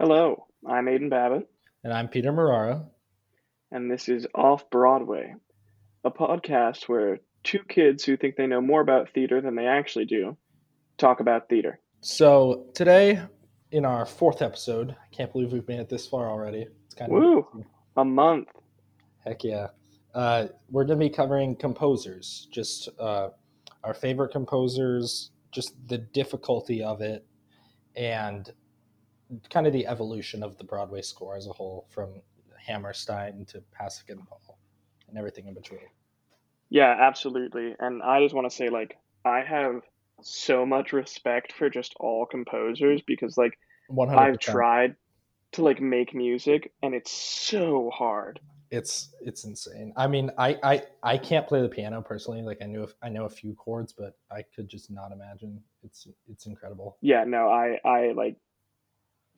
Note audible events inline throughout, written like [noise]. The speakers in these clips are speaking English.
Hello, I'm Aiden Babbitt, And I'm Peter Marara. and this is Off Broadway, a podcast where two kids who think they know more about theater than they actually do talk about theater. So today, in our fourth episode, I can't believe we've made it this far already. It's kind of A month. heck yeah. Uh, we're going to be covering composers, just uh, our favorite composers, just the difficulty of it, and kind of the evolution of the Broadway score as a whole, from Hammerstein to Pasek and Paul, and everything in between. Yeah, absolutely. And I just want to say, like, I have so much respect for just all composers because, like, One I've tried to like make music and it's so hard. It's it's insane. I mean, I, I I can't play the piano personally. Like I knew I know a few chords, but I could just not imagine. It's it's incredible. Yeah, no, I I like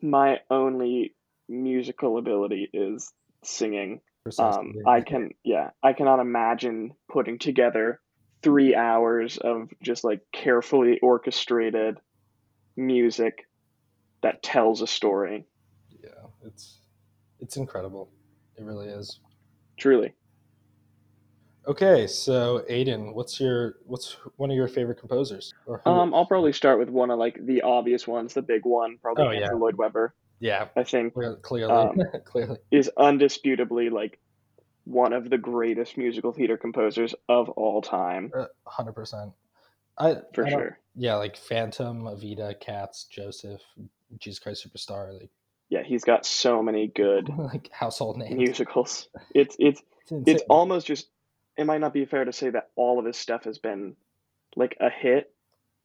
my only musical ability is singing. Um, I can, yeah, I cannot imagine putting together three hours of just like carefully orchestrated music that tells a story. yeah, it's it's incredible. It really is. Truly. Okay, so Aiden, what's your what's one of your favorite composers? Um, I'll probably start with one of like the obvious ones, the big one, probably Oh, yeah. Lloyd Webber. yeah, I think clear- clearly, um, [laughs] clearly. is undisputably like one of the greatest musical theater composers of all time, hundred percent. I for I sure. Yeah, like Phantom, Evita, Cats, Joseph, Jesus Christ Superstar, like Yeah, he's got so many good [laughs] like household names. musicals. It's it's It's it's almost just it might not be fair to say that all of his stuff has been like a hit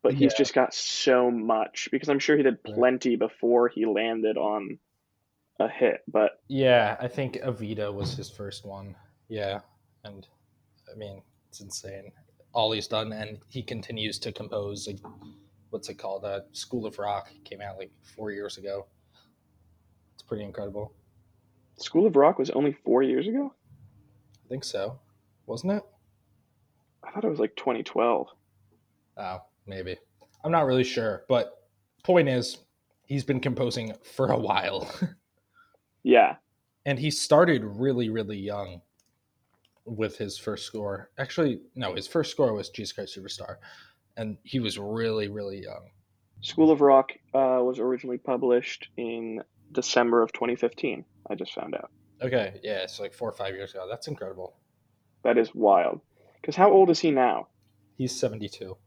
but he's Yeah. just got so much because i'm sure he did plenty before he landed on a hit but Yeah, I think Evita was his first one. Yeah, and I mean it's insane. All he's done, and he continues to compose. Like, what's it called? Uh, School of Rock came out like four years ago. It's pretty incredible. school of rock was only four years ago I think so, wasn't it? i thought it was like 2012 Oh, maybe. I'm not really sure, but point is, he's been composing for a while, [laughs] yeah and he started really, really young with his first score. Actually, no, his first score was Jesus Christ Superstar, and he was really, really young. school of rock uh, was originally published in december of 2015 i just found out Okay, yeah, it's like four or five years ago. That's incredible. That is wild because how old is he now He's 72.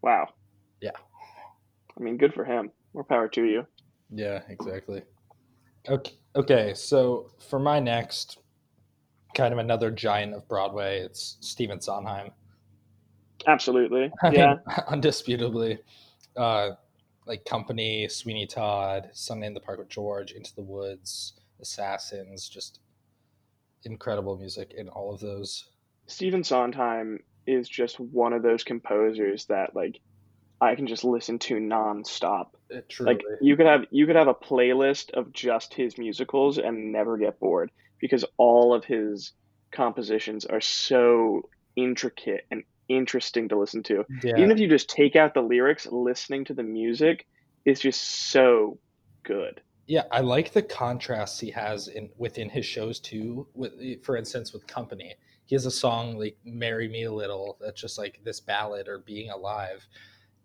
wow Yeah. i mean good for him more power to you Yeah, exactly. Okay, okay, so for my next, kind of another giant of Broadway, it's Stephen Sondheim. absolutely [laughs] I yeah mean, [laughs] undisputably, uh, like Company, Sweeney Todd, Sunday in the Park with George, Into the Woods, Assassins, just incredible music in all of those. Stephen Sondheim is just one of those composers that like I can just listen to nonstop. It truly, Like you could have you could have a playlist of just his musicals and never get bored because all of his compositions are so intricate and interesting to listen to. yeah, Even if you just take out the lyrics, listening to the music is just so good. Yeah. I like the contrasts he has in within his shows too. With, eh, for instance, with Company, he has a song like "Marry Me a Little" that's just like this ballad or being alive,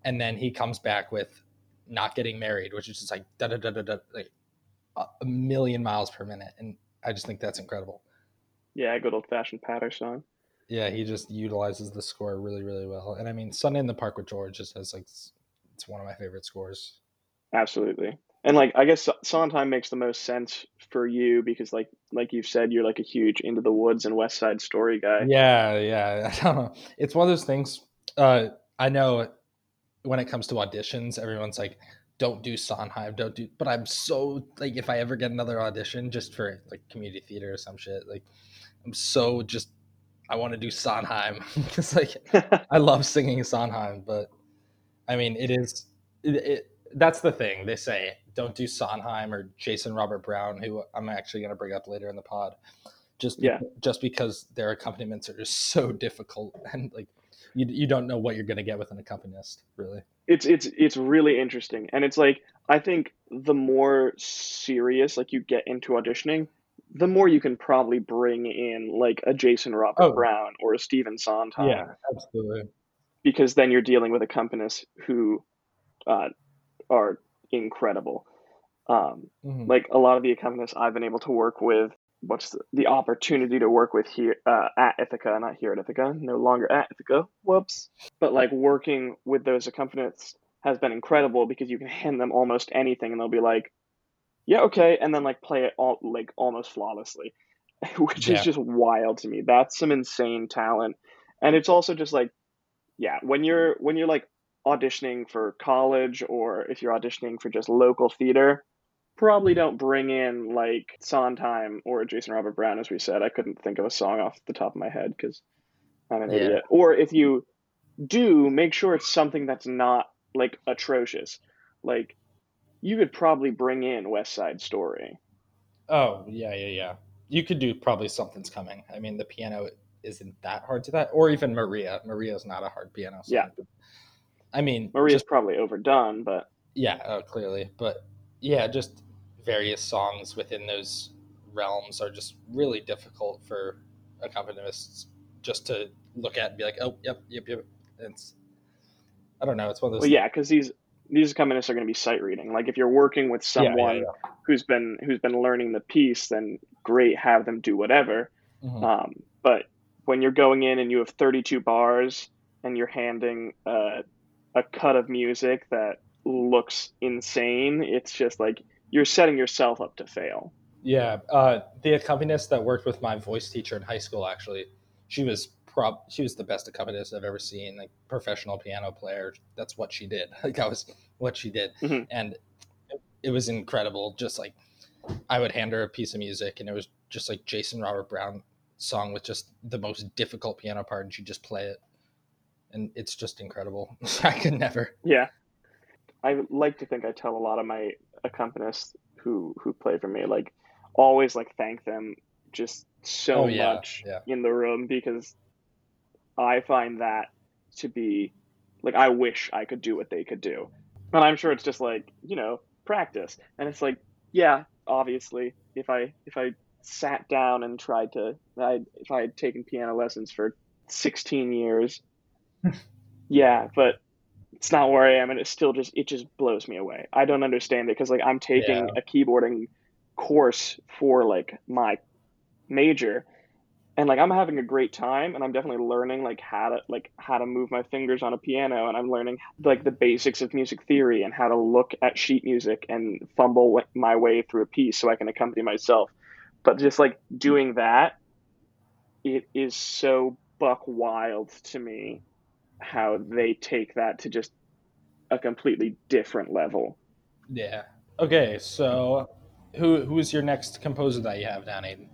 and then he comes back with "Not Getting Married," which is just like da da da da da, like a a million miles per minute, and I just think that's incredible. Yeah, good old fashioned patter song. Yeah, he just utilizes the score really, really well. And I mean, Sunday in the Park with George just has like it's one of my favorite scores. Absolutely. And like I guess Sondheim makes the most sense for you because like like you've said you're like a huge Into the Woods and West Side Story guy. Yeah, yeah. [laughs] I don't know. It's one of those things. Uh, I know when it comes to auditions, everyone's like, "Don't do Sondheim, don't do." But I'm so like, if I ever get another audition just for like community theater or some shit, like, I'm so just I want to do Sondheim [laughs] because like [laughs] I love singing Sondheim, but I mean, it is it, it, that's the thing they say. Don't do Sondheim or Jason Robert Brown, who I'm actually going to bring up later in the pod. Just Yeah. just because their accompaniments are just so difficult and like you, you don't know what you're going to get with an accompanist, really. it's it's it's really interesting and it's like I think the more serious like you get into auditioning, the more you can probably bring in like a Jason Robert Oh, Brown or a Stephen Sondheim yeah, absolutely. because then you're dealing with accompanists who uh, are incredible. Um, Mhm. like a lot of the accompanists I've been able to work with, what's the, the opportunity to work with here uh, at Ithaca, not here at Ithaca, no longer at Ithaca. Whoops. But like working with those accompanists has been incredible because you can hand them almost anything and they'll be like, yeah, okay, and then like play it all like almost flawlessly, [laughs] which is just wild to me. That's some insane talent, and it's also just like, yeah, when you're when you're like auditioning for college or if you're auditioning for just local theater, probably don't bring in like Sondheim or Jason Robert Brown, as we said. I couldn't think of a song off the top of my head because I'm an Yeah. idiot. Or if you do, make sure it's something that's not like atrocious. Like you could probably bring in West Side Story. Oh, yeah, yeah, yeah. You could do probably something's coming. I mean, the piano isn't that hard to that, or even Maria. Maria's not a hard piano. Song. Yeah. I mean, Maria's just probably overdone, but yeah, uh, clearly, but yeah, just various songs within those realms are just really difficult for accompanists just to look at and be like, oh, yep, yep, yep. It's I don't know. It's one of those. well, yeah, because these these accompanists are going to be sight reading. Like if you're working with Yeah, yeah, someone yeah. who's been who's been learning the piece, then great, have them do whatever. Mhm. Um, but when you're going in and you have 32 bars and you're handing uh, a cut of music that looks insane, it's just like you're setting yourself up to fail. Yeah, uh, the accompanist that worked with my voice teacher in high school actually, she was prob she was the best accompanist I've ever seen. Like professional piano player, that's what she did. Like [laughs] that was what she did, Mhm. and it, it was incredible. Just like I would hand her a piece of music, and it was just like Jason Robert Brown song with just the most difficult piano part, and she'd just play it, and it's just incredible. [laughs] I could never. Yeah, I like to think I tell a lot of my accompanists who who play for me like always like thank them just so Oh, yeah, much yeah. in the room because I find that to be like I wish I could do what they could do. And I'm sure it's just like, you know, practice. And it's like, yeah, obviously, if I if I sat down and tried to I if I had taken piano lessons for 16 years, yeah, but it's not where I am and it still just it just blows me away. I don't understand it because like I'm taking Yeah. a keyboarding course for like my major and like I'm having a great time and I'm definitely learning like how to like how to move my fingers on a piano and I'm learning like the basics of music theory and how to look at sheet music and fumble my way through a piece so I can accompany myself. But just like doing that it is so buck wild to me how they take that to just a completely different level. Yeah. Okay, so who who's your next composer that you have down, Aiden?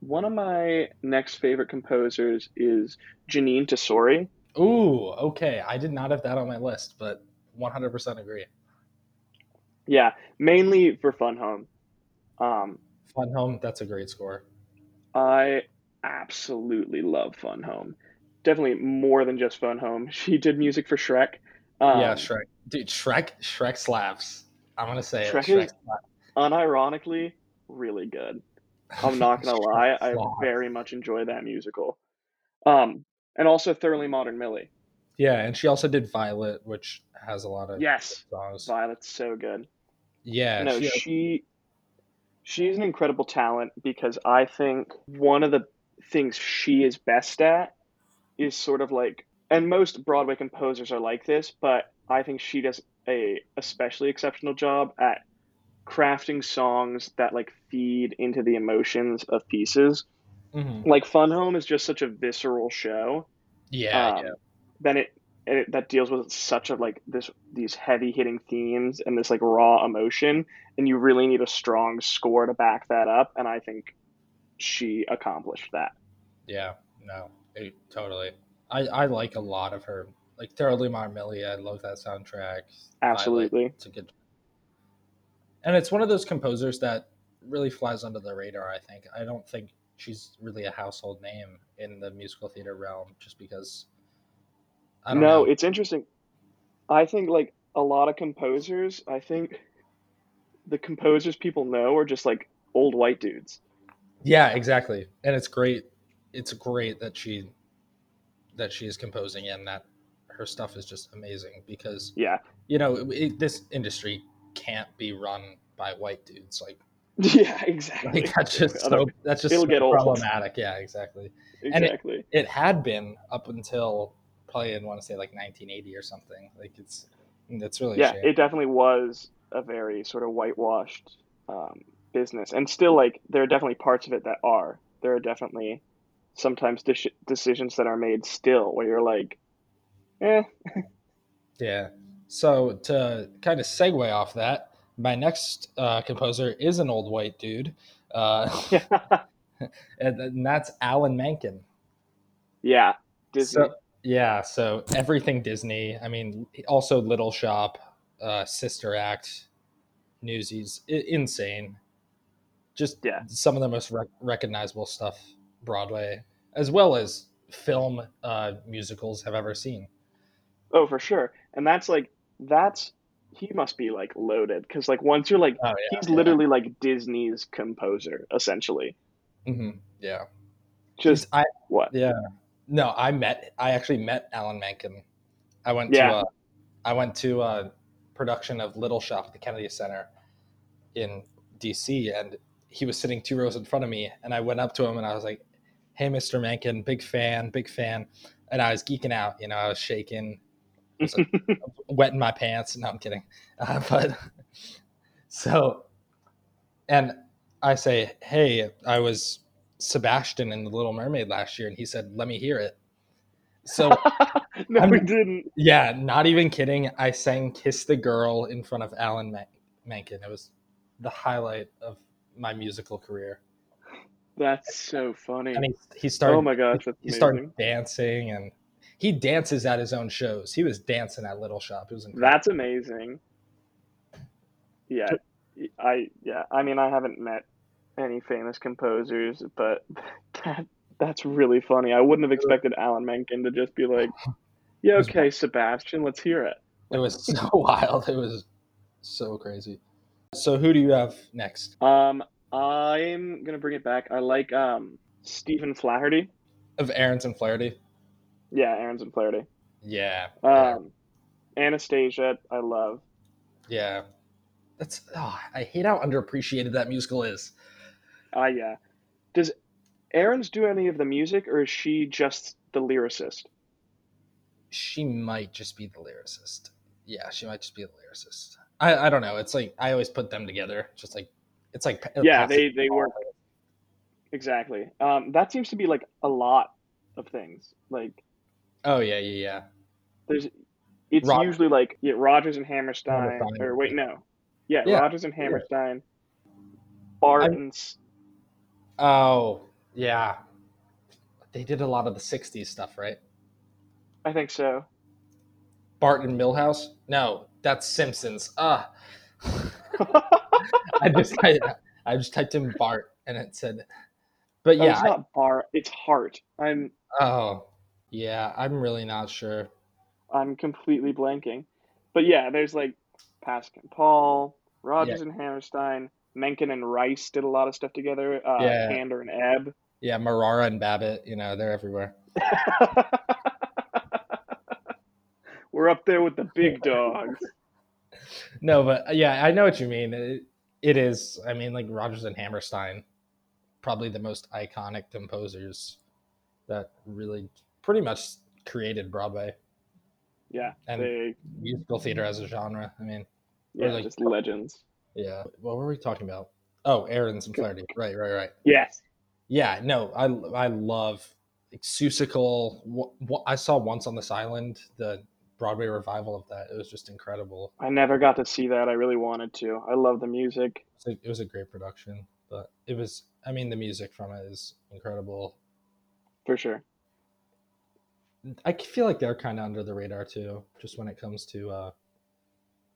One of my next favorite composers is Jeanine Tesori. Ooh, okay. I did not have that on my list, but 100% agree. Yeah, mainly for Fun Home. Um, Fun Home, that's a great score. I absolutely love Fun Home. Definitely more than just Fun Home. [laughs] She did music for Shrek. Um, yeah, Shrek. Dude, Shrek Shrek slaps. I'm going to say Shrek it. Shrek is- slaps. unironically really good. I'm not gonna [laughs] lie, I very much enjoy that musical. Um, and also Thoroughly Modern Millie. Yeah, and she also did Violet, which has a lot of Yes, songs. Violet's so good. Yeah, no, she, she she's an incredible talent because I think one of the things she is best at is sort of like and most Broadway composers are like this, but I think she does a especially exceptional job at crafting songs that like feed into the emotions of pieces. Mhm. Like Fun Home is just such a visceral show. yeah, um, yeah. then it, it that deals with such a like this these heavy hitting themes and this like raw emotion and you really need a strong score to back that up and i think she accomplished that Yeah, no, it, totally. I, I like a lot of her. Like Thoroughly Modern Millie, I love that soundtrack. Absolutely it's a good. And it's one of those composers that really flies under the radar. I think. I don't think she's really a household name in the musical theater realm, just because. I don't no know. it's interesting i think like a lot of composers, I think the composers people know are just like old white dudes. Yeah, exactly. And it's great. It's great that she that she is composing and that her stuff is just amazing because Yeah. you know it, this industry can't be run by white dudes like, [laughs] Yeah, exactly. like that's just so that's just so get old. problematic yeah exactly and it- exactly. it had been up until probably I want to say like 1980 or something like it's it's really yeah, it definitely was a very sort of whitewashed um, business, and still like there are definitely parts of it that are. There are definitely sometimes de- decisions that are made still where you're like, eh, [laughs] Yeah. So to kind of segue off that, my next uh, composer is an old white dude, uh, [laughs] and, and that's Alan Menken. yeah, Disney. So, yeah. So everything Disney. I mean, also Little Shop, uh, Sister Act, Newsies, I- insane. Just Yeah. some of the most rec- recognizable stuff Broadway, as well as film uh, musicals I've ever seen. oh, for sure, and that's like that's he must be like loaded because like once you're like Oh yeah. he's literally like Disney's composer essentially. hmm Yeah. Just I what? Yeah. No, I met. I actually met Alan Menken. I went Yeah. to. A, I went to a production of Little Shop at the Kennedy Center in D.C. and he was sitting two rows in front of me, and I went up to him and I was like, "Hey, Mr. Menken, big fan, big fan," and I was geeking out. You know, I was shaking, I was, like, [laughs] wetting my pants. No, I'm kidding. Uh, [laughs] but so, and I say, "Hey, I was." Sebastian in The Little Mermaid last year, and he said, "Let me hear it." So [laughs] no, I'm- we didn't. yeah, not even kidding. I sang "Kiss the Girl" in front of Alan Men- Menken. It was the highlight of my musical career. That's so funny. And he he started oh my gosh, he started dancing, and he dances at his own shows. He was dancing at Little Shop. It was incredible. That's amazing. Yeah, I yeah. I mean, I haven't met any famous composers, but [laughs] that that's really funny. I wouldn't have expected Alan Menken to just be like, "Yeah, okay, Sebastian, let's hear it." It was so [laughs] wild. It was so crazy. So who do you have next? Um, I'm gonna bring it back. I like um Stephen Flaherty. Of Ahrens and Flaherty? Yeah, Ahrens and Flaherty. Yeah. yeah. Um, Anastasia, I love. Yeah. That's oh, I hate how underappreciated that musical is. Ah, yeah. Does Ahrens do any of the music, or is she just the lyricist? She might just be the lyricist. Yeah, she might just be the lyricist. I, I don't know. It's like I always put them together. Just like it's like Yeah, they they work exactly. Um, that seems to be like a lot of things. Like Oh yeah, yeah, yeah. there's, it's Rod- usually like yeah, Rodgers and Hammerstein, or wait, no, yeah, Yeah, Rodgers and Hammerstein, Bart I'm- Oh yeah. They did a lot of the '60s stuff, right? I think so. Bart and Millhouse? No, that's Simpsons. Ah, [laughs] [laughs] I just I, I just typed in Bart and it said, but Oh, yeah. it's I- not Bart. It's Hart. I'm oh, yeah. I'm really not sure. I'm completely blanking. But yeah, there's like Pasek and Paul, Rodgers and Hammerstein, Menken and Rice did a lot of stuff together. Uh, Yeah. Kander and Ebb. Yeah, Marara and Babbitt. You know, they're everywhere. [laughs] We're up there with the big dogs. [laughs] No, but yeah, I know what you mean. It, it is. I mean, like Rodgers and Hammerstein, probably the most iconic composers that really pretty much created Broadway Yeah, and they musical theater as a genre. I mean, yeah, like- just legends. yeah. What were we talking about? Oh, Ahrens and Flaherty. Right, right, right. Yes. Yeah, no, I I love like, Seussical. What I saw once on this island, the Broadway revival of that. It was just incredible. I never got to see that. I really wanted to. I love the music. It was a, it was a great production, but it was. I mean, the music from it is incredible. For sure. I feel like they're kind of under the radar too, just when it comes to uh,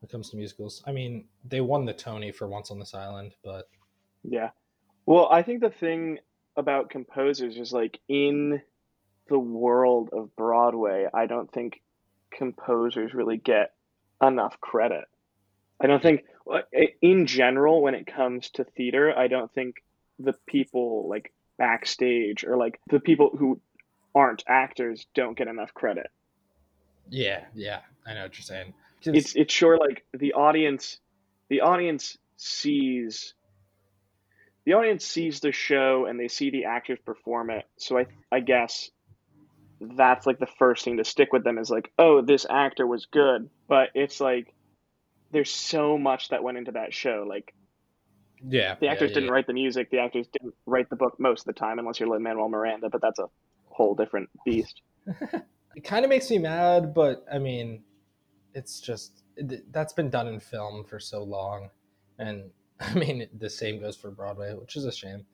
when it comes to musicals. I mean, they won the Tony for Once on This Island, but Yeah. Well, I think the thing about composers is like in the world of Broadway, I don't think composers really get enough credit. I don't think in general when it comes to theater, I don't think the people like backstage or like the people who aren't actors don't get enough credit. Yeah, yeah, I know what you're saying. It's it's sure like the audience the audience sees the audience sees the show and they see the actors perform it. So I I guess that's like the first thing to stick with them is like, oh, this actor was good. But it's like there's so much that went into that show. Like yeah, the actors yeah, didn't yeah. write the music. The actors didn't write the book most of the time, unless you're Lin Manuel Miranda. But that's a whole different beast. [laughs] it kind of makes me mad, but I mean, it's just that's been done in film for so long, and [laughs] I mean the same goes for Broadway, which is a shame.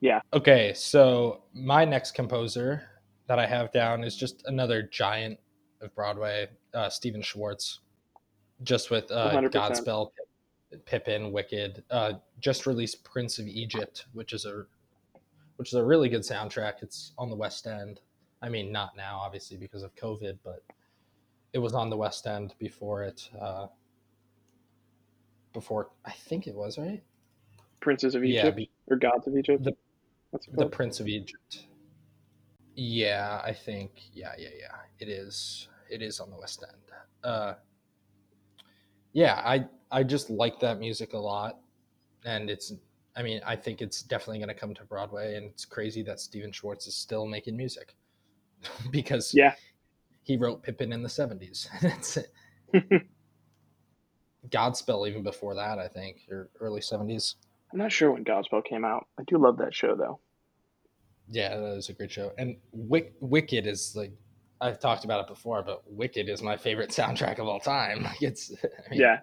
Yeah. Okay, so my next composer that I have down is just another giant of Broadway, uh, Stephen Schwartz, just with uh, 100%. Godspell, Pippin, Wicked. Uh, just released Prince of Egypt, which is a which is a really good soundtrack. It's on the West End. I mean, not now, obviously, because of COVID, but it was on the West End before it. Uh, before I think it was right. Princes of Yeah, Egypt be- or Gods of Egypt. The- What's it the? Prince of Egypt. Yeah, I think. Yeah, yeah, yeah. It is. It is on the West End. Uh, yeah, I I just like that music a lot, and it's. I mean, I think it's definitely going to come to Broadway, and it's crazy that Stephen Schwartz is still making music [laughs] because Yeah. he wrote Pippin in the seventies. [laughs] That's it. [laughs] Godspell even before that, I think, or early seventies. I'm not sure when Godspell came out. I do love that show though. Yeah, that is a great show. And Wick, Wicked is like I've talked about it before, but Wicked is my favorite [laughs] soundtrack of all time. [laughs] Like it's, I mean, yeah,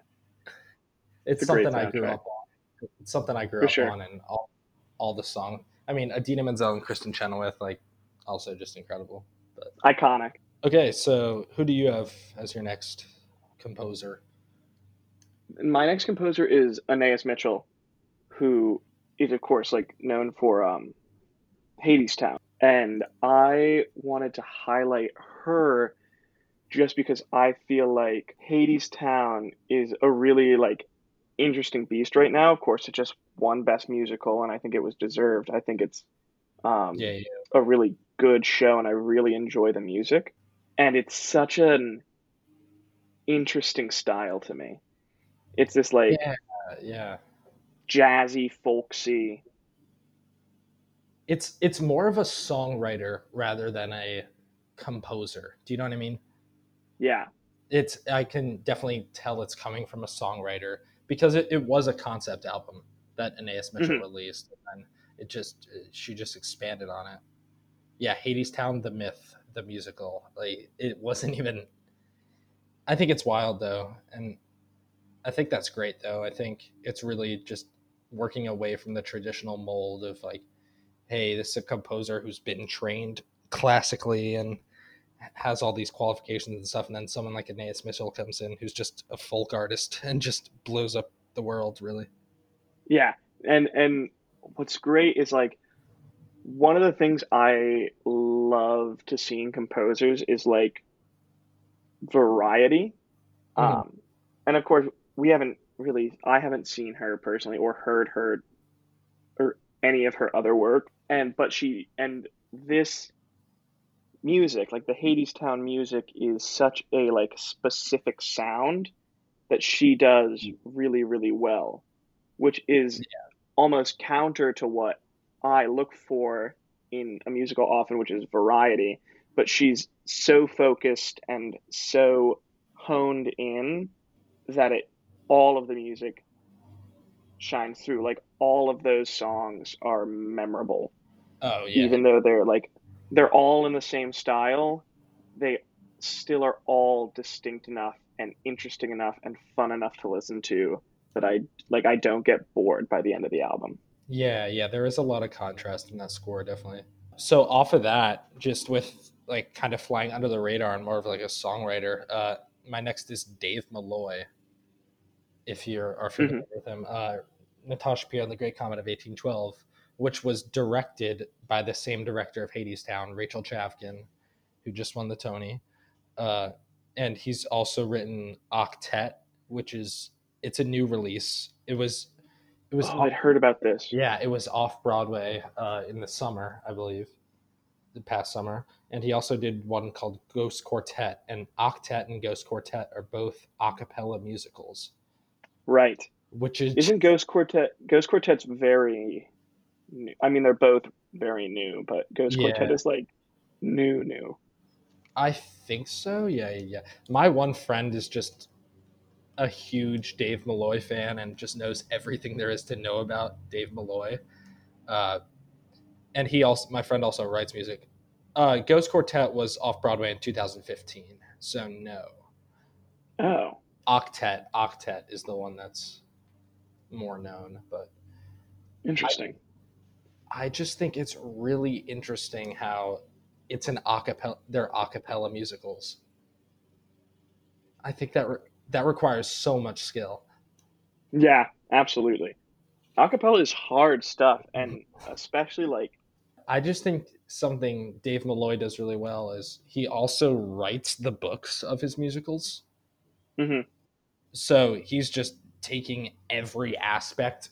it's, it's something I grew up on. It's something I grew For up sure. on, and all all the song. I mean, Idina Menzel and Kristin Chenoweth, like also just incredible. but iconic. Okay, so who do you have as your next composer? My next composer is Anaïs Mitchell, who is of course like known for um, Hadestown, and I wanted to highlight her just because I feel like Hadestown is a really like interesting beast right now. Of course, it just won Best Musical, and I think it was deserved. I think it's um, Yeah, yeah, a really good show and I really enjoy the music. And it's such an interesting style to me. It's this like yeah, yeah. Jazzy, folksy. It's it's more of a songwriter rather than a composer. Do you know what I mean? Yeah, it's I can definitely tell it's coming from a songwriter because it, it was a concept album that Anaïs Mitchell Mhm. released and it just she just expanded on it. Yeah, Hadestown the myth, the musical. Like it wasn't [laughs] even I think it's wild though and I think that's great though. I think it's really just working away from the traditional mold of like hey, this is a composer who's been trained classically and has all these qualifications and stuff, and then someone like Anaïs Mitchell comes in who's just a folk artist [laughs] and just blows up the world, really. yeah. And and what's great is like one of the things I love to see in composers is like variety. Mhm. Um, and of course, we haven't really, I haven't seen her personally or heard her or any of her other work. And, but she, and this music, like the Hadestown music, is such a like specific sound that she does really, really well, which is almost counter to what I look for in a musical often, which is variety. But she's so focused and so honed in that it all of the music shines through. Like all of those songs are memorable, Oh yeah, even though they're like they're all in the same style. They still are all distinct enough and interesting enough and fun enough to listen to that I like. I don't get bored by the end of the album. yeah, yeah. There is a lot of contrast in that score, definitely. So off of that, just with like kind of flying under the radar and more of like a songwriter, uh, my next is Dave Malloy. If you are familiar with him, uh, Natasha Pierre and the Great Comet of 1812, which was directed by the same director of Hadestown, Rachel Chavkin, who just won the Tony. Uh, and he's also written Octet, which is it's a new release. It was it was Oh, I'd heard about this. yeah, it was off Broadway uh, in the summer, I believe, the past summer. And he also did one called Ghost Quartet, and Octet and Ghost Quartet are both a cappella musicals, Right. which is Isn't Ghost Quartet Ghost Quartet's very new. I mean they're both very new, but Ghost Yeah. Quartet is like new new. I think so. Yeah, yeah, yeah. My one friend is just a huge Dave Malloy fan and just knows everything there is to know about Dave Malloy. Uh, and he also, my friend also writes music. Uh, Ghost Quartet was off Broadway in 2015, so no. Oh. Octet, Octet is the one that's more known, but Interesting. I just think it's really interesting how it's an acapella. They're acapella musicals. I think that re- that requires so much skill. yeah, absolutely. Acapella is hard stuff and especially like I just think something Dave Malloy does really well is he also writes the books of his musicals. Mhm. So he's just taking every aspect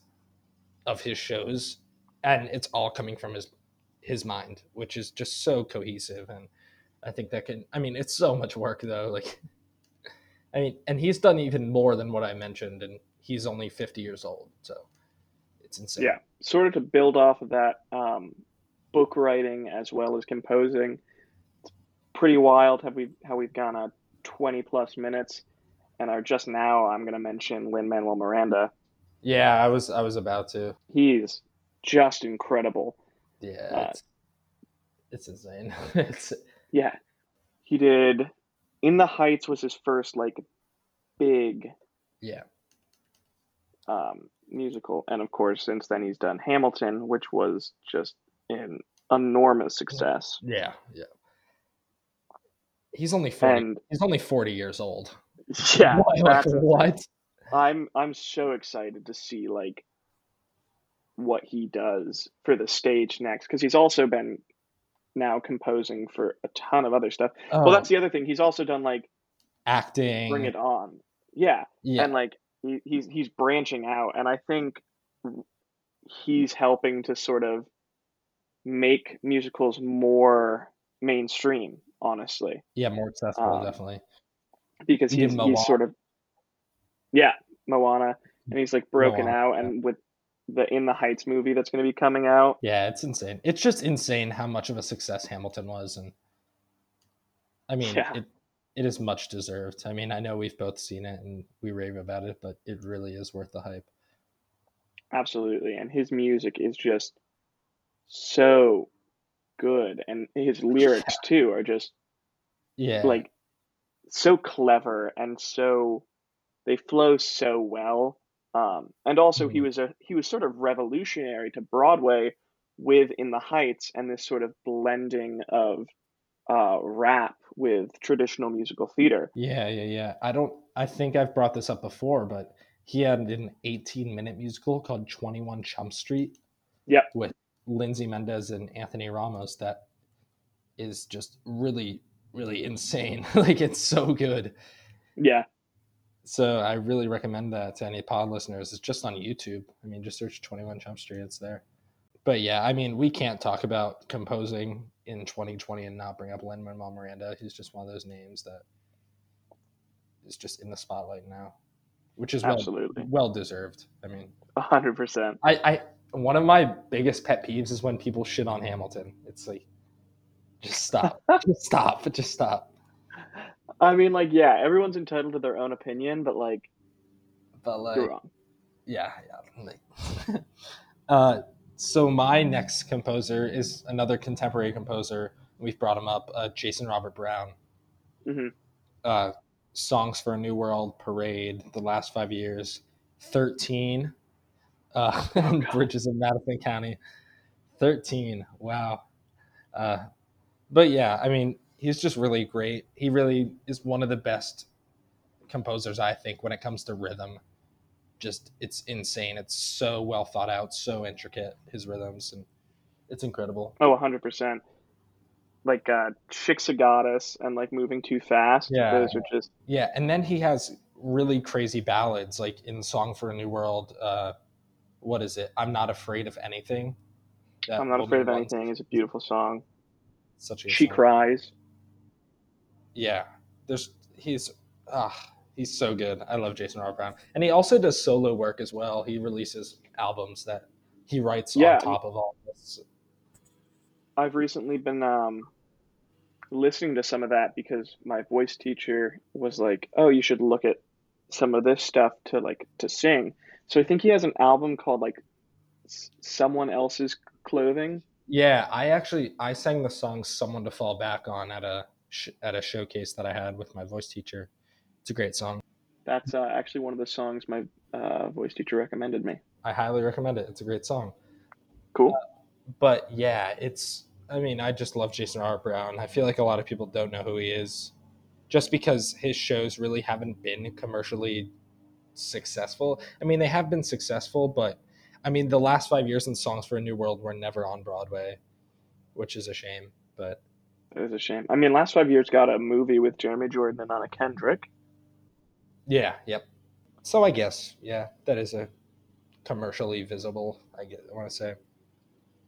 of his shows, and it's all coming from his his mind, which is just so cohesive. And I think that can. I mean, it's so much work though. Like, [laughs] I mean, and he's done even more than what I mentioned, and he's only fifty years old, so it's insane. yeah, sort of to build off of that um, book writing as well as composing. It's pretty wild how we how we've gone on twenty plus minutes, and are just now I'm going to mention Lin Manuel Miranda. yeah. I was I was about to. He's just incredible. Yeah, Uh, it's, it's insane. [laughs] it's Yeah, he did. In the Heights was his first like big yeah, um, musical, and of course since then he's done Hamilton, which was just an enormous success. yeah, yeah. He's only forty. And he's only forty years old. [laughs] yeah, What? what? I'm I'm so excited to see like what he does for the stage next because he's also been now composing for a ton of other stuff. Oh, Well, that's the other thing. He's also done like acting. Bring It On. Yeah, Yeah, and like he, he's he's branching out, and I think he's helping to sort of make musicals more mainstream. Honestly, yeah, more accessible, um, definitely. Because he's, he's sort of yeah Moana, hmm. and he's like broken Moana, out, yeah. and with the In the Heights movie that's going to be coming out. Yeah, it's insane. It's just insane how much of a success Hamilton was, and I mean, Yeah. it it is much deserved. I mean, I know we've both seen it and we rave about it, but it really is worth the hype. Absolutely, and his music is just so good, and his [laughs] lyrics too are just Yeah, like so clever and so they flow so well. Um, and also he Mhm. was a he was sort of revolutionary to Broadway with In the Heights and this sort of blending of uh, rap with traditional musical theater. Yeah, yeah, yeah. I don't. I think I've brought this up before, but he had an 18 minute musical called 21 Chump Street. Yep. With Lindsay Mendez and Anthony Ramos, that is just really, really insane. [laughs] like it's so good. Yeah, So I really recommend that to any pod listeners. It's just on YouTube. I mean, just search 21 Jump Street. It's there. But yeah, I mean, we can't talk about composing in 2020 and not bring up Lin Manuel Miranda. He's just one of those names that is just in the spotlight now, which is well, absolutely, well deserved. I mean, a hundred percent. I, I one of my biggest pet peeves is when people shit on Hamilton. It's like, just stop, just stop, just stop. I mean, like, yeah, everyone's entitled to their own opinion, but like, But like, you're wrong. yeah, yeah. like- [laughs] uh, so my next composer is another contemporary composer. We've brought him up, uh, Jason Robert Brown. hmm Uh, Songs for a New World, Parade, The Last Five Years, Thirteen, uh, [laughs] and Bridges of Madison County. Thirteen, wow. Uh, but yeah, I mean, he's just really great. He really is one of the best composers, I think, when it comes to rhythm just it's insane. It's so well thought out, so intricate his rhythms, and it's incredible. Oh, 100%. like uh, Shiksa Goddess and like Moving Too Fast. Yeah. those are just Yeah, and then he has really crazy ballads like in Song for a New World. Uh, what is it? I'm not afraid of anything. I'm not afraid of anything. is a beautiful song. Such a She song. cries. Yeah, there's he's ah he's so good. I love Jason Robert Brown, and he also does solo work as well. He releases albums that he writes Yeah. on top of all this. I've recently been um, listening to some of that because my voice teacher was like, "Oh, you should look at some of this stuff to like to sing." So I think he has an album called like "Someone Else's Clothing." Yeah, I actually I sang the song "Someone to Fall Back On" at a sh- at a showcase that I had with my voice teacher. It's a great song. That's uh, actually one of the songs my uh, voice teacher recommended me. I highly recommend it. It's a great song. Cool. But yeah, it's. I mean, I just love Jason Robert Brown. I feel like a lot of people don't know who he is, just because his shows really haven't been commercially successful. I mean, they have been successful, but I mean, the last five years in Songs for a New World were never on Broadway, which is a shame. But It was a shame. I mean, last five years got a movie with Jeremy Jordan and Anna Kendrick. yeah, yep. So I guess yeah, that is a commercially visible. I get. I want to say.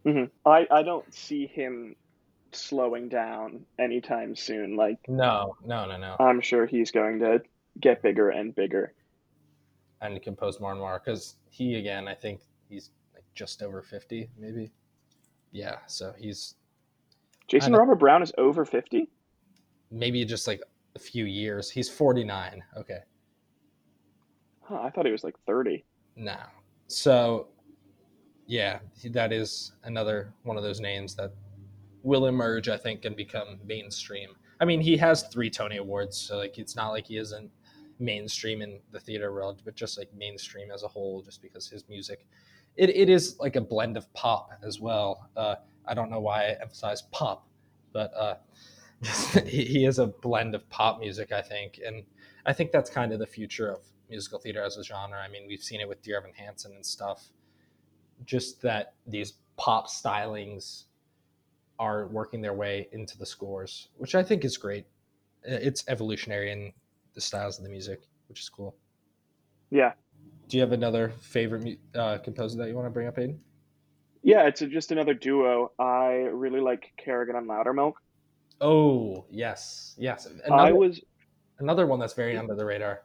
hmm I I don't see him slowing down anytime soon. Like No, no, no, no. I'm sure he's going to get bigger and bigger. and compose more and more because he again i think he's like just over 50 maybe yeah so he's Jason. Robert Brown is over 50. maybe just like a few years he's 49 okay Huh, I thought he was like 30. No. so yeah that is another one of those names that will emerge i think and become mainstream i mean he has three tony awards so like it's not like he isn't mainstream in the theater world but just like mainstream as a whole just because his music it, it is like a blend of pop as well. Uh, i don't know why i emphasize pop but uh, [laughs] he, he is a blend of pop music i think. And i think that's kind of the future of musical theater as a genre. I mean we've seen it with dear evan hansen and stuff. Just that these pop stylings are working their way into the scores which i think is great. It's evolutionary in the styles of the music which is cool. Yeah. Do you have another favorite uh, composer that you want to bring up aiden Yeah, it's a, just another duo. I really like Kerrigan and Lowdermilk. oh yes yes I another, was, another one that's very under the radar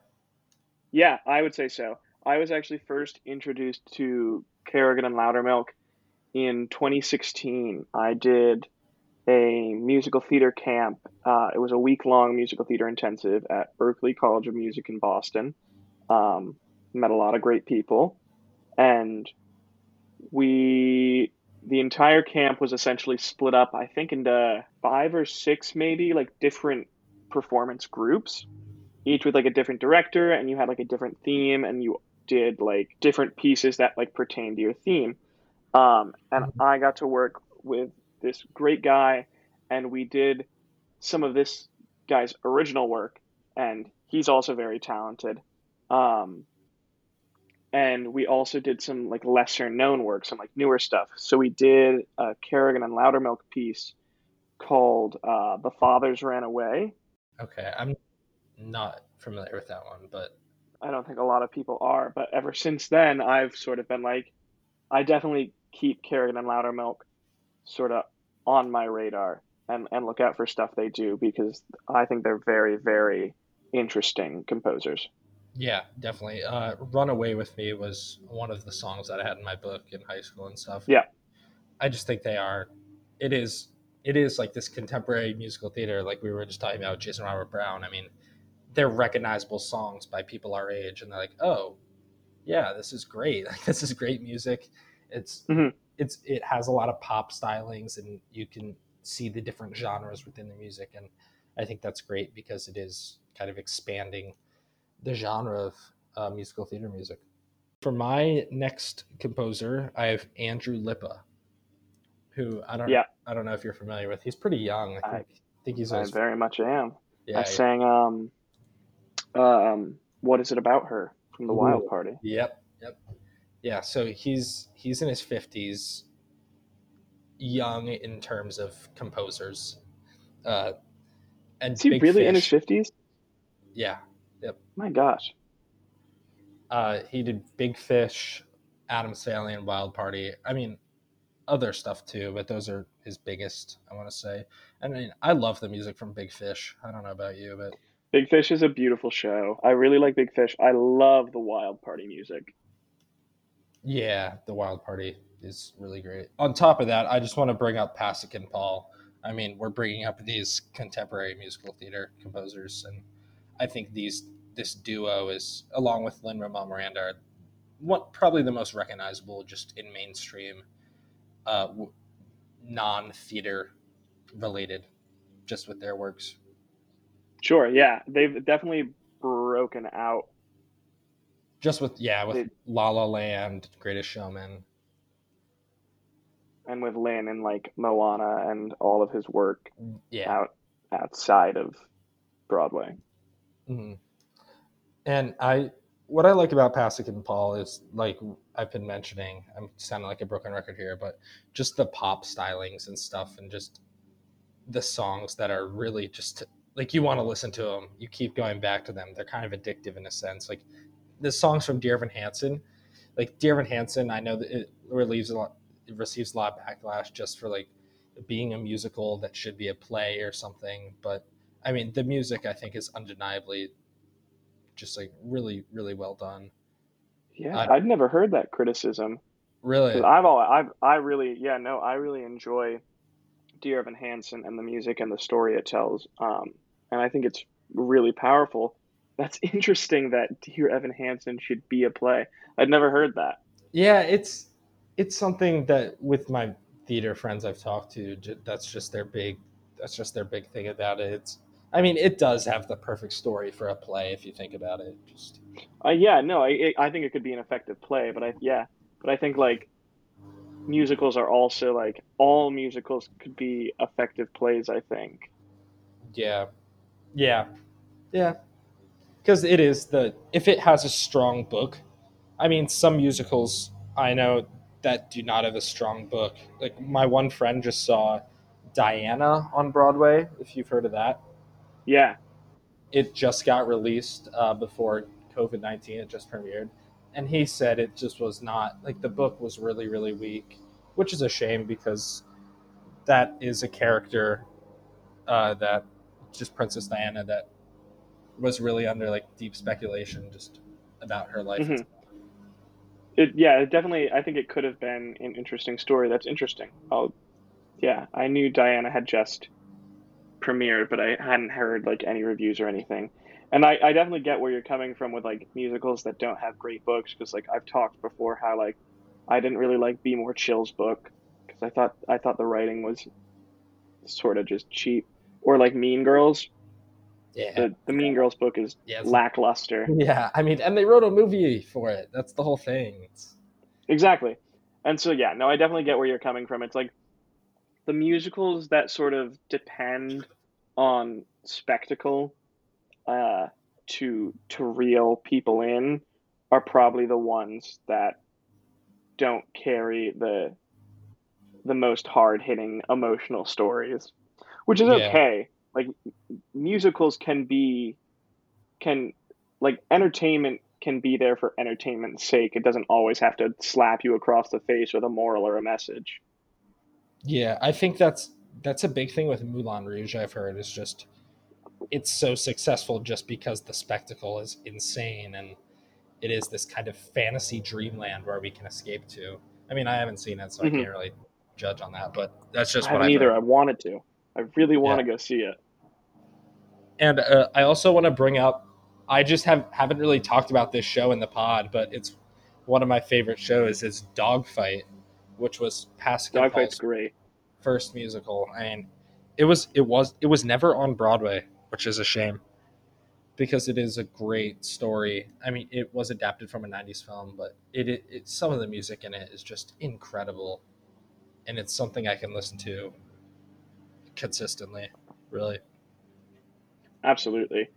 yeah, I would say so. I was actually first introduced to Kerrigan and Lowdermilk in 2016. I did a musical theater camp. Uh, it was a week long musical theater intensive at Berklee College of Music in Boston. Um, met a lot of great people, and we the entire camp was essentially split up. I think into five or six maybe like different performance groups, each with like a different director, and you had like a different theme, and you did like different pieces that like pertain to your theme. Um, and I got to work with this great guy, and we did some of this guy's original work, and he's also very talented. Um, and we also did some like lesser known work, some like newer stuff. So we did a Kerrigan and Lowdermilk piece called uh, "The Fathers Ran Away." okay i'm not familiar with that one but I don't think a lot of people are, but ever since then, I've sort of been like, I definitely keep Kerrigan and Lowdermilk sort of on my radar and, and look out for stuff they do because I think they're very, very interesting composers. Yeah, definitely. Uh, "Run Away with Me" was one of the songs that I had in my book in high school and stuff. Yeah. I just think they are. It is. It is like this contemporary musical theater, like we were just talking about Jason Robert Brown. I mean, they're recognizable songs by people our age, and they're like, "Oh, yeah, this is great. Like, [laughs] this is great music." It's Mhm. it's it has a lot of pop stylings, and you can see the different genres within the music, and I think that's great because it is kind of expanding the genre of uh, musical theater music. For my next composer, I have Andrew Lippa, who I don't Yeah. I don't know if you're familiar with. He's pretty young. I think, I think he's I very much am. yeah, I sang, um, um, What Is It About Her from the Wild Party. Yep, yep, yeah. So he's he's in his fifties, young in terms of composers. Uh, and Is he really in his fifties? Yeah, My gosh. uh, he did Big Fish, Adam and Wild Party. I mean, other stuff too, but those are his biggest. I want to say. And I mean, I love the music from Big Fish. I don't know about you, but Big Fish is a beautiful show. I really like Big Fish. I love the Wild Party music. Yeah, the Wild Party is really great. On top of that, I just want to bring up Pasek and Paul. I mean, we're bringing up these contemporary musical theater composers, and I think these this duo is, along with Lin Manuel Miranda, are what probably the most recognizable just in mainstream, uh, non-theater related, just with their works. Sure, yeah, they've definitely broken out. Just with yeah, with They- La La Land, Greatest Showman. And with Lin and like Moana and all of his work Yeah, out outside of Broadway. Hmm And I, what I like about Pasek and Paul is like I've been mentioning. I'm sounding like a broken record here, but just the pop stylings and stuff, and just the songs that are really just like you want to listen to them. You keep going back to them. They're kind of addictive in a sense. Like the songs from Dear Evan Hansen, like Dear Evan Hansen. I know that it relieves a lot. It receives a lot of backlash just for like being a musical that should be a play or something. But I mean, the music I think is undeniably just like really, really well done. Yeah, I- I'd never heard that criticism. Really, I've all I've I really yeah no I really enjoy Dear Evan Hansen and the music and the story it tells. Um, and I think it's really powerful. That's [laughs] interesting that Dear Evan Hansen should be a play. I'd never heard that. yeah, it's it's something that with my theater friends I've talked to, that's just their big, that's just their big thing about it. It's, I mean, it does have the perfect story for a play if you think about it. Just Uh, yeah, no, I I think it could be an effective play, but I yeah, but I think like musicals are also like all musicals could be effective plays. I think. yeah, yeah, yeah, because it is the if it has a strong book. I mean, some musicals I know that do not have a strong book. Like my one friend just saw Diana on Broadway. If you've heard of that. Yeah, it just got released uh, before COVID 19. It just premiered. And he said it just was not like the book was really, really weak, which is a shame because that is a character uh, that just Princess Diana that was really under like deep speculation just about her life. Mhm. it yeah, it definitely. I think it could have been an interesting story. That's interesting. Oh, yeah, I knew Diana had just premiered, but I hadn't heard like any reviews or anything. And I, I definitely get where you're coming from with like musicals that don't have great books because like I've talked before how like I didn't really like Be More Chill's book because I thought I thought the writing was sort of just cheap or like Mean Girls. Yeah. The the Mean Girls book is Yeah, lackluster. yeah. I mean, and they wrote a movie for it. That's the whole thing. It's, Exactly. And so yeah, no, I definitely get where you're coming from. It's like the musicals that sort of depend on spectacle uh, to to reel people in are probably the ones that don't carry the the most hard hitting emotional stories, which is Yeah. okay. Like musicals can be can like entertainment can be there for entertainment's sake. It doesn't always have to slap you across the face with a moral or a message. Yeah, I think that's that's a big thing with Moulin Rouge. I've heard is just it's so successful just because the spectacle is insane and it is this kind of fantasy dreamland where we can escape to. I mean, I haven't seen it, so Mhm. I can't really judge on that, but that's just I what I've either. heard. I wanted to. I really want to go see it. And uh, I also want to bring up I just have haven't really talked about this show in the pod, but it's one of my favorite shows is Dogfight, which was Pascal Dogfight's great. first musical. I mean, it was it was it was never on Broadway, which is a shame because it is a great story. I mean, it was adapted from a '90s film, but it, it, it some of the music in it is just incredible, and it's something I can listen to consistently. Really, Absolutely.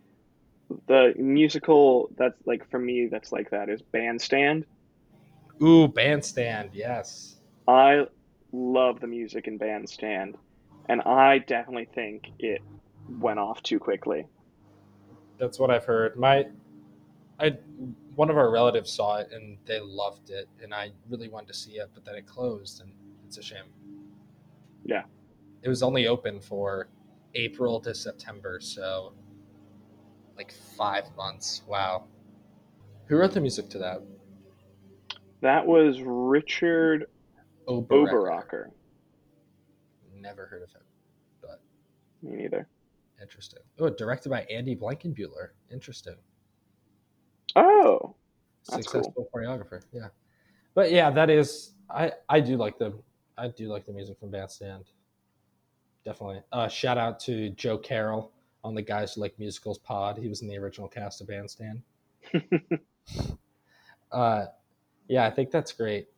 The musical that's like for me that's like that is Bandstand. ooh, Bandstand, yes, I love the music in Bandstand. and I definitely think it went off too quickly. That's what I've heard. My, I, one of our relatives saw it and they loved it, and I really wanted to see it, but then it closed, and it's a shame. Yeah. It was only open for April to September, so like five months. Wow. Who wrote the music to that? That was Richard Oberacker. Oberacker. Never heard of him. But Me neither. interesting. Oh, directed by Andy Blankenbuehler. Interesting. Oh, That's Successful choreographer. Yeah. But yeah, that is I I do like the I do like the music from Bandstand. Definitely. Uh shout out to Joe Carroll on the Guys Who Like Musicals pod. He was in the original cast of Bandstand. [laughs] uh yeah, I think that's great.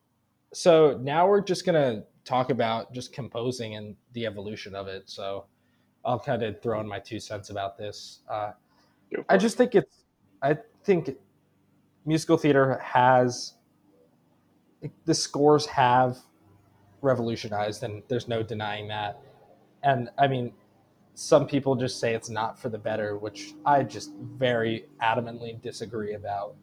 So now we're just gonna talk about just composing and the evolution of it. So I'll kind of throw in my two cents about this. Uh, I just think it's. I think musical theater has. The scores have revolutionized, and there's no denying that. And I mean, some people just say it's not for the better, which I just very adamantly disagree about.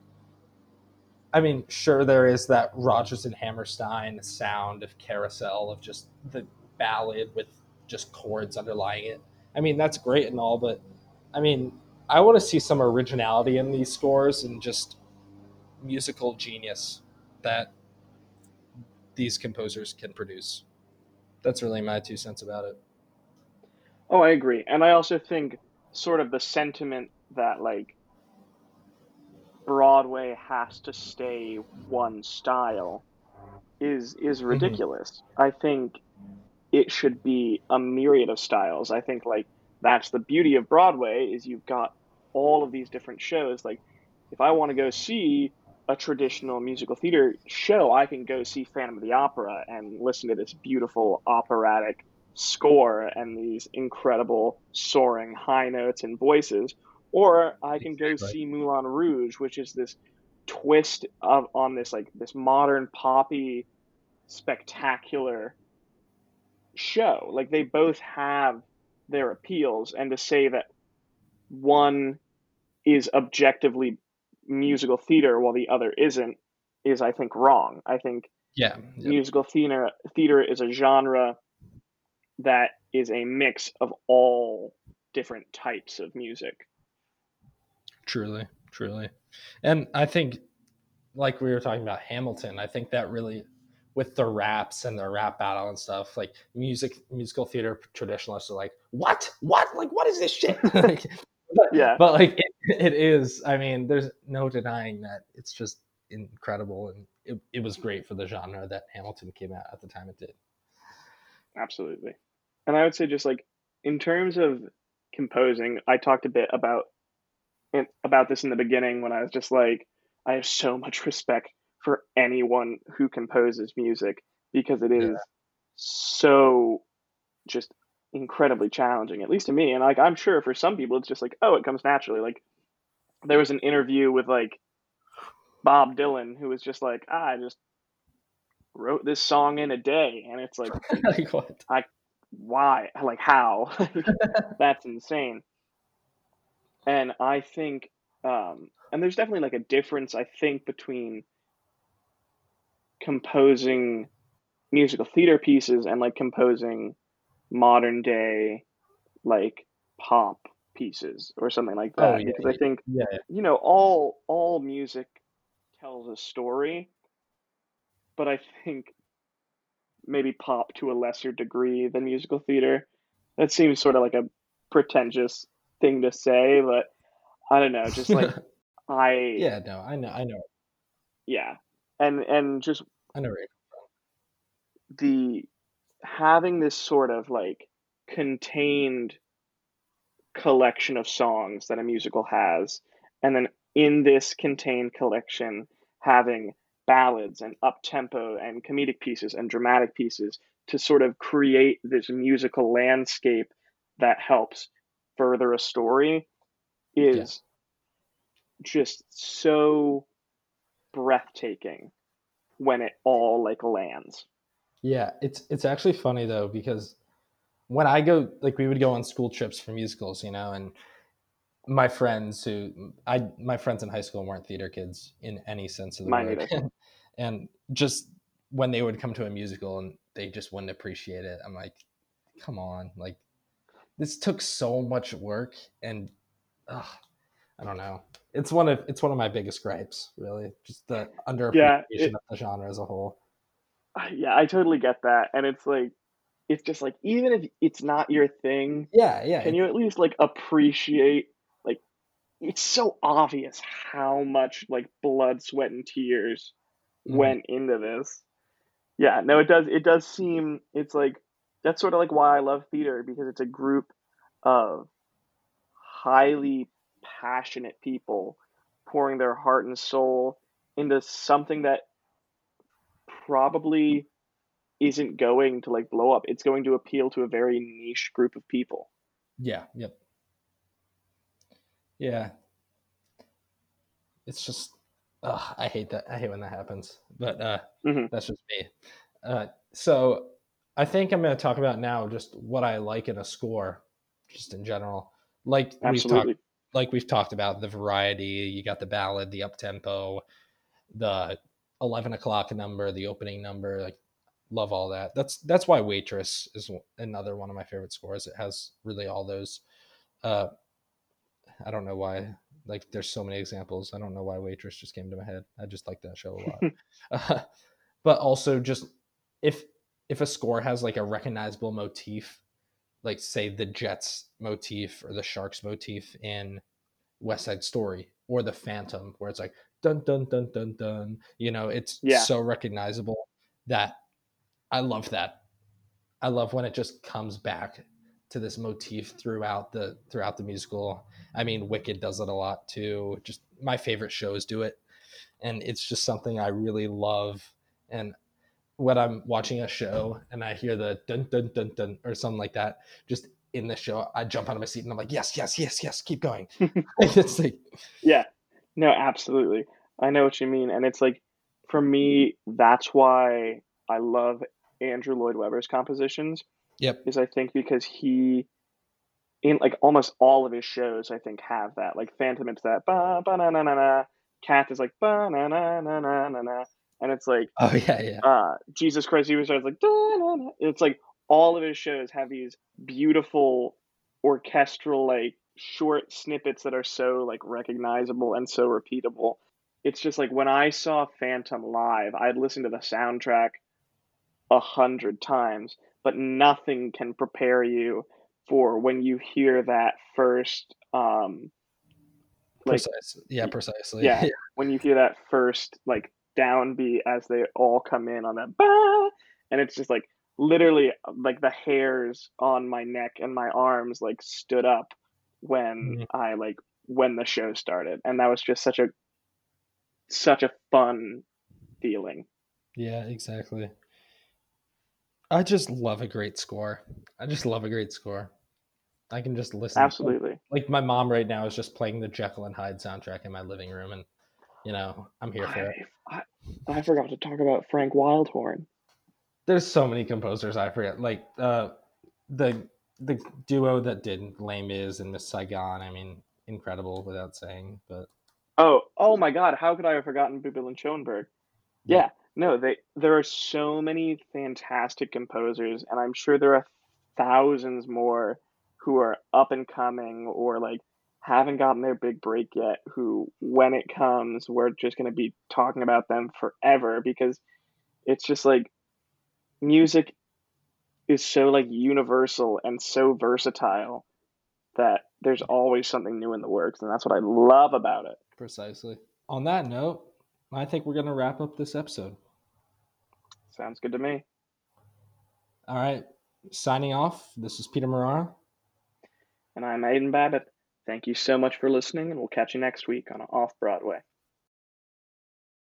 I mean, sure, there is that Rodgers and Hammerstein sound of carousel of just the ballad with just chords underlying it. I mean, that's great and all, but I mean, I want to see some originality in these scores and just musical genius that these composers can produce. That's really my two cents about it. Oh, I agree. And I also think sort of the sentiment that like Broadway has to stay one style is is mhm. ridiculous. I think it should be a myriad of styles. I think like that's the beauty of Broadway is you've got all of these different shows. Like if I want to go see a traditional musical theater show, I can go see Phantom of the Opera and listen to this beautiful operatic score and these incredible soaring high notes and voices. Or I can go Right. see Moulin Rouge, which is this twist of on this like this modern poppy spectacular show. Like they both have their appeals, and to say that one is objectively musical theater while the other isn't is, I think, wrong. I think Yeah. musical theater theater is a genre that is a mix of all different types of music. Truly, truly. And I think, like we were talking about Hamilton, I think that really, with the raps and the rap battle and stuff, like music, musical theater traditionalists are like, what? What? Like, what is this shit? [laughs] [laughs] Like, but, Yeah. but like, it, it is. I mean, there's no denying that it's just incredible. And it, it was great for the genre that Hamilton came out at the time it did. Absolutely. And I would say just like in terms of composing, I talked a bit about in, about this in the beginning when I was just like I have so much respect for anyone who composes music because it is Yeah. so just incredibly challenging at least to me. And like I'm sure for some people it's just like oh it comes naturally. Like there was an interview with like Bob Dylan who was just like ah, I just wrote this song in a day. And it's like [laughs] like what? why? Like how? [laughs] That's insane and i think um and there's definitely like a difference i think between composing musical theater pieces and like composing modern day like pop pieces or something like that. Oh, yeah, because i think Yeah. you know all all music tells a story but i think maybe pop to a lesser degree than musical theater. That seems sort of like a pretentious thing to say but i don't know just like [laughs] i yeah. No, I know. I know. yeah and and just I know. Right. the having this sort of like contained collection of songs that a musical has and then in this contained collection having ballads and up tempo and comedic pieces and dramatic pieces to sort of create this musical landscape that helps further a story is just so breathtaking when it all like lands. Yeah, it's it's actually funny though because when I go, like we would go on school trips for musicals, you know, and my friends who I my friends in high school weren't theater kids in any sense of the Mine word, either. [laughs] and just when they would come to a musical and they just wouldn't appreciate it, I'm like, come on, like this took so much work and ugh, I don't know. It's one of it's one of my biggest gripes, really, just the underappreciation Yeah, it- of the genre as a whole. Yeah, I totally get that. And it's like it's just like even if it's not your thing, Yeah, yeah, can you at least like appreciate like it's so obvious how much like blood, sweat and tears Mhm. went into this. Yeah, no it does it does seem it's like that's sort of like why I love theater because it's a group of highly passionate people pouring their heart and soul into something that probably isn't going to like blow up. It's going to appeal to a very niche group of people. Yeah, yep. Yeah. It's just ugh, I hate that. I hate when that happens. But uh Mhm. that's just me. Uh so I think I'm going to talk about now just what I like in a score just in general. Like we've talked like we've talked about the variety, you got the ballad, the up tempo, the 11 o'clock number, the opening number, like love all that. That's that's why Waitress is another one of my favorite scores. It has really all those uh I don't know why. Like, there's so many examples. I don't know why Waitress just came to my head. I just like that show a lot. uh, [laughs] [laughs] but also, just if if a score has like a recognizable motif, like say the Jets motif or the Sharks motif in West Side Story or the Phantom, where it's like dun dun dun dun dun. You know, it's Yeah. so recognizable that I love that. I love when it just comes back to this motif throughout the throughout the musical. I mean, Wicked does it a lot too. Just my favorite shows do it, and it's just something I really love. And when I'm watching a show and I hear the dun dun dun dun or something like that, just in the show, I jump out of my seat and I'm like, yes, yes, yes, yes, keep going. [laughs] [laughs] it's like, Yeah. No, absolutely. I know what you mean. And it's like, for me, that's why I love Andrew Lloyd Webber's compositions. Yep. Is I think because he, in like almost all of his shows, I think have that. Like Phantom, it's that ba ba na na na na. Cat is like ba na na na na na na. And it's like, oh [laughs] yeah, yeah, uh, Jesus Christ Superstar like, da, na, na. it's like all of his shows have these beautiful orchestral like short snippets that are so like recognizable and so repeatable. It's just like when I saw Phantom live, I'd listen to the soundtrack a hundred times, but nothing can prepare you for when you hear that first um like precisely. Yeah, precisely. yeah, [laughs] when you hear that first like downbeat as they all come in on that ba, and it's just like literally like the hairs on my neck and my arms like stood up when Mhm. I like when the show started, and that was just such a such a fun feeling. Yeah, exactly. I just love a great score. I just love a great score. I can just listen. Absolutely. Like my mom right now is just playing the Jekyll and Hyde soundtrack in my living room, and you know I'm here for it. I, I, I forgot to talk about Frank Wildhorn. There's so many composers I forget. Like uh, the the duo that did Les Mis and Miss Saigon. I mean, incredible without saying. But Oh, oh my God! How could I have forgotten Boublil and Schoenberg? Yeah, no, they there are so many fantastic composers, and I'm sure there are thousands more who are up and coming or like haven't gotten their big break yet. Who, when it comes, we're just going to be talking about them forever because it's just like music is so like universal and so versatile that there's always something new in the works, and that's what I love about it. precisely. On that note, I think we're gonna wrap up this episode. Sounds good to me. All right, signing off. This is Peter Marara. And I'm Aiden Babbitt. Thank you so much for listening, and we'll catch you next week on Off Broadway.